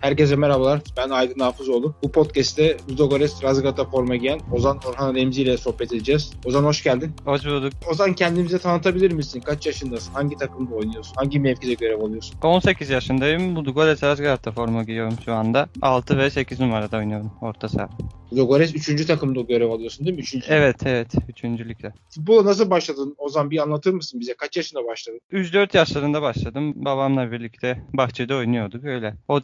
Herkese merhabalar. Ben Aydın Hafızoğlu. Bu podcast'te Ludogorets Razgat'a forma giyen Ozan Orhan Remzi ile sohbet edeceğiz. Ozan hoş geldin. Hoş bulduk. Ozan kendimize tanıtabilir misin? Kaç yaşındasın? Hangi takımda oynuyorsun? Hangi mevkide görev alıyorsun? 18 yaşındayım. Ludogorets Razgat'ta forma giyiyorum şu anda. 6 ve 8 numarada oynuyorum orta saha. Ludogorets 3. takımda görev alıyorsun değil mi? 3. Evet evet. 3. ligde. Futbola nasıl başladın? Ozan bir anlatır mısın bize? Kaç yaşında başladın? 3-4 yaşlarında başladım. Babamla birlikte bahçede oynuyorduk öyle. O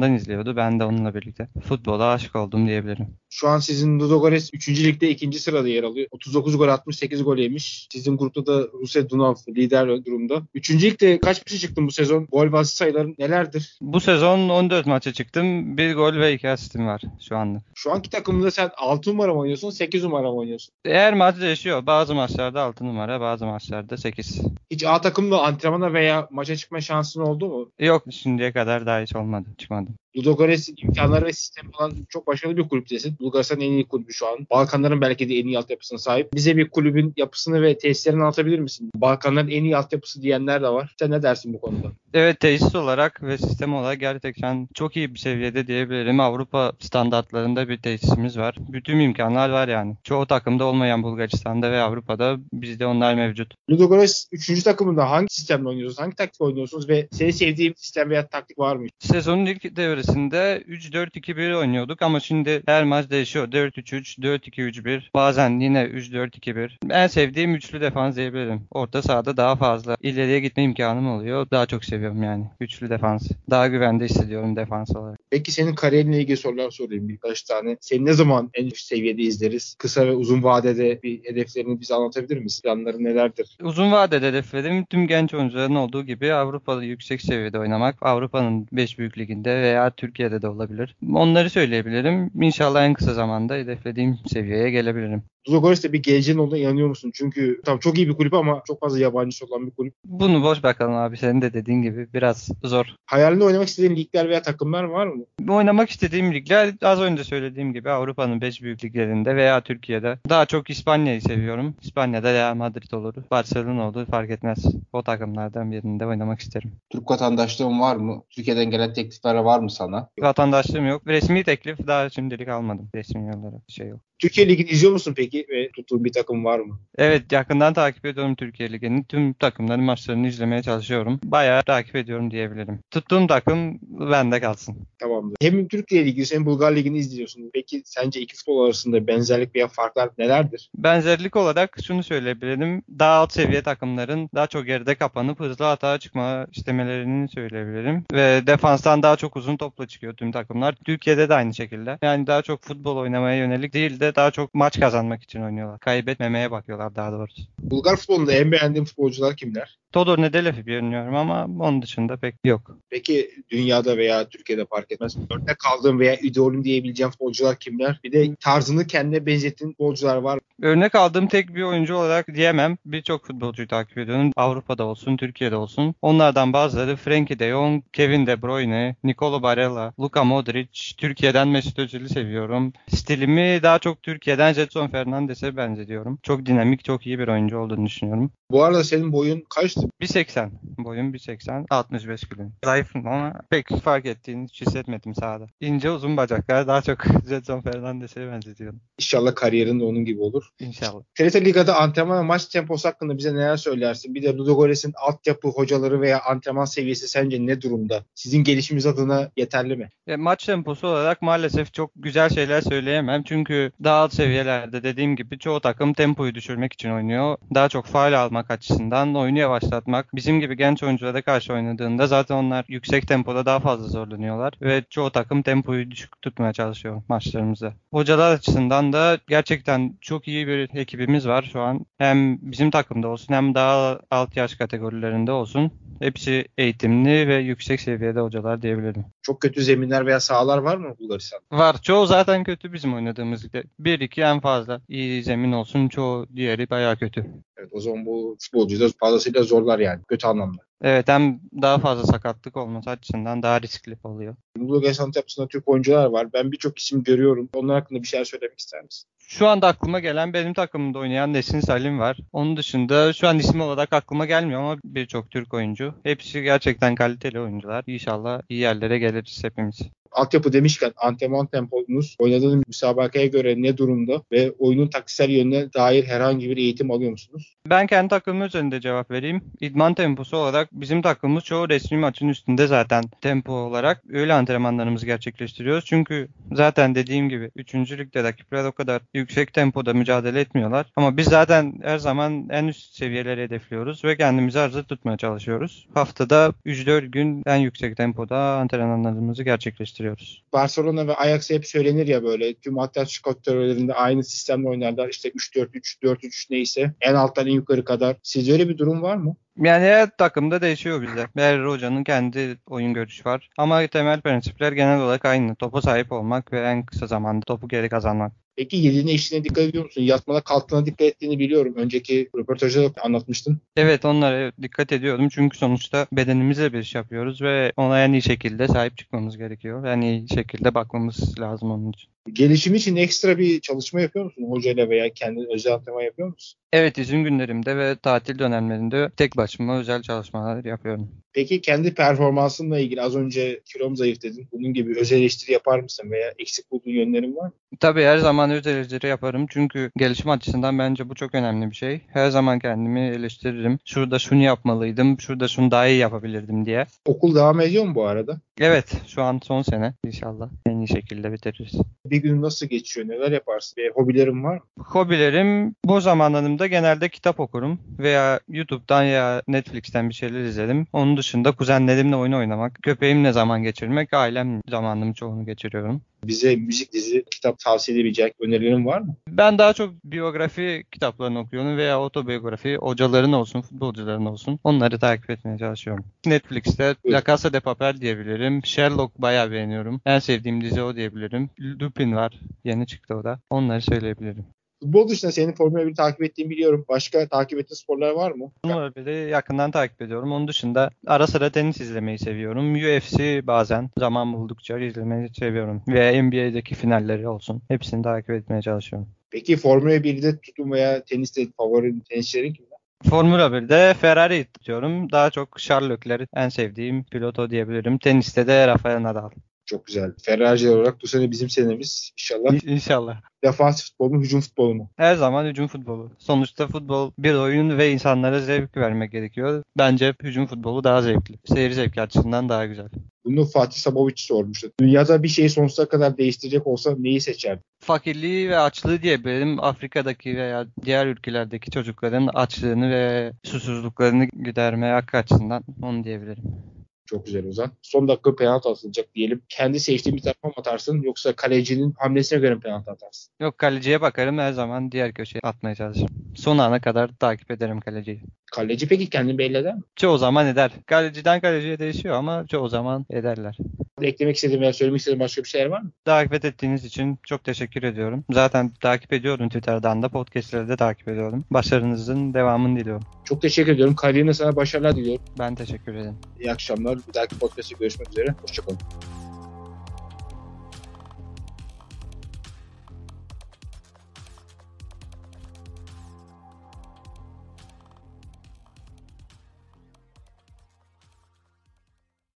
televizyondan izliyordu. Ben de onunla birlikte futbola aşık oldum diyebilirim. Şu an sizin Ludogorets 3. ligde 2. sırada yer alıyor. 39 gol 68 gol yemiş. Sizin grupta da Rusya Dunav lider durumda. 3. ligde kaç maçı çıktın bu sezon? Gol asist sayıların nelerdir? Bu sezon 14 maça çıktım. 1 gol ve 2 asistim var şu anlık. Şu anki takımında sen 6 numara mı oynuyorsun, 8 numara mı oynuyorsun? Her maç değişiyor. Bazı maçlarda 6 numara, bazı maçlarda 8. Hiç A takımda antrenmana veya maça çıkma şansın oldu mu? Yok şimdiye kadar daha hiç olmadı. Çıkmadım. Ludogorets'in imkanları ve sistemi olan çok başarılı bir kulüptesin. Bulgaristan'ın en iyi kulübü şu an. Balkanların belki de en iyi altyapısına sahip. Bize bir kulübün yapısını ve tesislerini anlatabilir misin? Balkanların en iyi altyapısı diyenler de var. Sen ne dersin bu konuda? Evet tesis olarak ve sistem olarak gerçekten çok iyi bir seviyede diyebilirim. Avrupa standartlarında bir tesisimiz var. Bütün imkanlar var yani. Çoğu takımda olmayan Bulgaristan'da ve Avrupa'da bizde onlar mevcut. Ludogorets 3. takımında hangi sistemle oynuyorsunuz? Hangi taktik oynuyorsunuz ve senin sevdiğin sistem veya taktik var mı? Sezonun ilk devresinde 3-4-2-1 oynuyorduk ama şimdi her maç değişiyor. 4-3-3, 4-2-3-1, bazen yine 3-4-2-1. En sevdiğim üçlü defans diyebilirim. Orta sahada daha fazla ileriye gitme imkanım oluyor. Daha çok seviyorum yani üçlü defans. Daha güvende hissediyorum defans olarak. Peki senin kariyerinle ilgili sorular sorayım birkaç tane. Seni ne zaman en üst seviyede izleriz? Kısa ve uzun vadede bir hedeflerini bize anlatabilir misin? Planların nelerdir? Uzun vadede hedeflerim tüm genç oyuncuların olduğu gibi Avrupa'da yüksek seviyede oynamak. Avrupa'nın 5 büyük liginde veya Türkiye'de de olabilir. Onları söyleyebilirim. İnşallah en kısa zamanda hedeflediğim seviyeye gelebilirim. Ludogorets'te bir geleceğin olduğuna inanıyor musun? Çünkü tam çok iyi bir kulüp ama çok fazla yabancısı olan bir kulüp. Bunu boş bakalım abi. Senin de dediğin gibi biraz zor. Hayalinde oynamak istediğin ligler veya takımlar var mı? Oynamak istediğim ligler az önce söylediğim gibi Avrupa'nın 5 büyük liglerinde veya Türkiye'de. Daha çok İspanya'yı seviyorum. İspanya'da Real Madrid olur, Barcelona olur fark etmez. O takımlardan birinde oynamak isterim. Türk vatandaşlığın var mı? Türkiye'den gelen teklifler var mı sana? Vatandaşlığım yok. Resmi teklif daha şimdilik almadım. Resmi olarak şey yok. Türkiye Ligi'ni izliyor musun peki ve tuttuğun bir takım var mı? Evet yakından takip ediyorum Türkiye Ligi'ni. Tüm takımların maçlarını izlemeye çalışıyorum. Bayağı takip ediyorum diyebilirim. Tuttuğum takım bende kalsın. Tamamdır. Hem Türkiye Ligi hem Bulgar Ligi'ni izliyorsun. Peki sence iki futbol arasında benzerlik veya farklar nelerdir? Benzerlik olarak şunu söyleyebilirim. Daha alt seviye takımların daha çok geride kapanıp hızlı hata çıkma istemelerini söyleyebilirim. Ve defanstan daha çok uzun topla çıkıyor tüm takımlar. Türkiye'de de aynı şekilde. Yani daha çok futbol oynamaya yönelik değil de daha çok maç kazanmak için oynuyorlar. Kaybetmemeye bakıyorlar daha doğrusu. Bulgar futbolunda en beğendiğin futbolcular kimler? Todor Nedelef'i bilmiyorum ama onun dışında pek yok. Peki dünyada veya Türkiye'de fark etmez. Örnek aldığın veya idolüm diyebileceğin futbolcular kimler? Bir de tarzını kendine benzettiğin futbolcular var? Örnek aldığım tek bir oyuncu olarak diyemem. Birçok futbolcuyu takip ediyorum. Avrupa'da olsun, Türkiye'de olsun. Onlardan bazıları Frenkie de Jong, Kevin De Bruyne, Nicolo Barella, Luka Modric. Türkiye'den Mesut Özil'i seviyorum. Stilimi daha çok Türkiye'den Jetson Fernandes'e benzetiyorum. Çok dinamik, çok iyi bir oyuncu olduğunu düşünüyorum. Bu arada senin boyun kaçtı? 1.80. Boyum 1.80. 65 kilo. Zayıfım ama pek fark ettiğini hissetmedim sahada. İnce uzun bacaklar daha çok Jetson Fernandes'e benzetiyorum. İnşallah kariyerin de onun gibi olur. İnşallah. TRT Liga'da antrenman ve maç temposu hakkında bize neler söylersin? Bir de Ludogorets'in altyapı hocaları veya antrenman seviyesi sence ne durumda? Sizin gelişiminiz adına yeterli mi? E, maç temposu olarak maalesef çok güzel şeyler söyleyemem. Çünkü daha alt seviyelerde dediğim gibi çoğu takım tempoyu düşürmek için oynuyor. Daha çok faal almak açısından oyunu yavaşlatmak. Bizim gibi genç oyunculara karşı oynadığında zaten onlar yüksek tempoda daha fazla zorlanıyorlar. Ve çoğu takım tempoyu düşük tutmaya çalışıyor maçlarımızda. Hocalar açısından da gerçekten çok iyi bir ekibimiz var şu an. Hem bizim takımda olsun hem daha alt yaş kategorilerinde olsun. Hepsi eğitimli ve yüksek seviyede hocalar diyebilirim. Çok kötü zeminler veya sahalar var mı Bulgaristan? Var. Çoğu zaten kötü bizim oynadığımız. Bir iki en fazla. iyi zemin olsun. Çoğu diğeri bayağı kötü. Evet o zaman bu futbolcuyu da fazlasıyla zorlar yani kötü anlamda. Evet hem daha fazla sakatlık olması açısından daha riskli oluyor. Lugos altyapısında Türk oyuncular var. Ben birçok isim görüyorum. Onlar hakkında bir şeyler söylemek ister misin? Şu anda aklıma gelen benim takımımda oynayan Nesin Salim var. Onun dışında şu an isim olarak aklıma gelmiyor ama birçok Türk oyuncu. Hepsi gerçekten kaliteli oyuncular. İnşallah iyi yerlere geliriz hepimiz altyapı demişken antrenman temponuz oynadığınız müsabakaya göre ne durumda ve oyunun taktiksel yönüne dair herhangi bir eğitim alıyor musunuz? Ben kendi takımım üzerinde cevap vereyim. İdman temposu olarak bizim takımımız çoğu resmi maçın üstünde zaten tempo olarak öyle antrenmanlarımızı gerçekleştiriyoruz. Çünkü zaten dediğim gibi 3. ligde rakipler o kadar yüksek tempoda mücadele etmiyorlar. Ama biz zaten her zaman en üst seviyeleri hedefliyoruz ve kendimizi hazır tutmaya çalışıyoruz. Haftada 3-4 gün en yüksek tempoda antrenmanlarımızı gerçekleştiriyoruz. Barcelona ve Ajax hep söylenir ya böyle tüm atletik teorilerinde aynı sistemle oynarlar. İşte 3-4-3, 4-3 neyse en alttan yukarı kadar. Sizce öyle bir durum var mı? Yani her takımda değişiyor bize. Her hocanın kendi oyun görüşü var. Ama temel prensipler genel olarak aynı. Topa sahip olmak ve en kısa zamanda topu geri kazanmak. Peki yediğine içtiğine dikkat ediyor musun? Yatmada kalktığına dikkat ettiğini biliyorum. Önceki röportajda anlatmıştın. Evet onlara dikkat ediyorum. Çünkü sonuçta bedenimizle bir iş yapıyoruz ve ona en iyi şekilde sahip çıkmamız gerekiyor. En iyi şekilde bakmamız lazım onun için. Gelişim için ekstra bir çalışma yapıyor musun? Hocayla veya kendi özel antrenman yapıyor musun? Evet izin günlerimde ve tatil dönemlerinde tek başıma özel çalışmalar yapıyorum. Peki kendi performansınla ilgili az önce kilom zayıf dedin. Bunun gibi özel eleştiri yapar mısın veya eksik bulduğun yönlerin var mı? Tabii her zaman özel eleştiri yaparım. Çünkü gelişim açısından bence bu çok önemli bir şey. Her zaman kendimi eleştiririm. Şurada şunu yapmalıydım, şurada şunu daha iyi yapabilirdim diye. Okul devam ediyor mu bu arada? Evet şu an son sene inşallah en iyi şekilde bitiririz. Bir gün nasıl geçiyor? Neler yaparsın? Bir hobilerin var mı? Hobilerim bu zamanlarımda genelde kitap okurum veya YouTube'dan ya Netflix'ten bir şeyler izlerim. Onun dışında kuzenlerimle oyun oynamak, köpeğimle zaman geçirmek, ailem zamanımı çoğunu geçiriyorum bize müzik, dizi, kitap tavsiye edebilecek önerilerin var mı? Ben daha çok biyografi kitaplarını okuyorum veya otobiyografi hocaların olsun, futbolcuların olsun. Onları takip etmeye çalışıyorum. Netflix'te. La Casa de Papel diyebilirim. Sherlock bayağı beğeniyorum. En sevdiğim dizi o diyebilirim. Lupin var. Yeni çıktı o da. Onları söyleyebilirim. Futbol dışında senin Formula 1'i takip ettiğini biliyorum. Başka takip ettiğin sporlar var mı? Formula 1'i yakından takip ediyorum. Onun dışında ara sıra tenis izlemeyi seviyorum. UFC bazen zaman buldukça izlemeyi seviyorum. Ve NBA'deki finalleri olsun. Hepsini takip etmeye çalışıyorum. Peki Formula 1'de tutun veya teniste favori tenisçilerin kimler? Formula 1'de Ferrari tutuyorum. Daha çok Charles Leclerc en sevdiğim piloto diyebilirim. Teniste de Rafael Nadal. Çok güzel. Ferrari olarak bu sene bizim senemiz inşallah. İnşallah. Defansif futbol mu, hücum futbolu mu? Her zaman hücum futbolu. Sonuçta futbol bir oyun ve insanlara zevk vermek gerekiyor. Bence hücum futbolu daha zevkli. Seyir zevki açısından daha güzel. Bunu Fatih Samovic sormuştu. Dünyada bir şeyi sonsuza kadar değiştirecek olsa neyi seçerdin? Fakirliği ve açlığı diyebilirim. Afrika'daki veya diğer ülkelerdeki çocukların açlığını ve susuzluklarını gidermeye hakkı açısından onu diyebilirim. Çok güzel Ozan. Son dakika penaltı atılacak diyelim. Kendi seçtiğin bir tarafa mı atarsın yoksa kalecinin hamlesine göre mi penaltı atarsın? Yok kaleciye bakarım her zaman diğer köşeye atmaya çalışırım. Son ana kadar takip ederim kaleciyi. Kaleci peki kendini belli eder mi? Çoğu zaman eder. Kaleciden kaleciye değişiyor ama çoğu zaman ederler. Eklemek istediğim veya söylemek istediğim başka bir şeyler var mı? Takip ettiğiniz için çok teşekkür ediyorum. Zaten takip ediyorum Twitter'dan da podcastleri de takip ediyorum. Başarınızın devamını diliyorum. Çok teşekkür ediyorum. Kariyerine sana başarılar diliyorum. Ben teşekkür ederim. İyi akşamlar. Bir dahaki podcast'te görüşmek üzere. Hoşçakalın.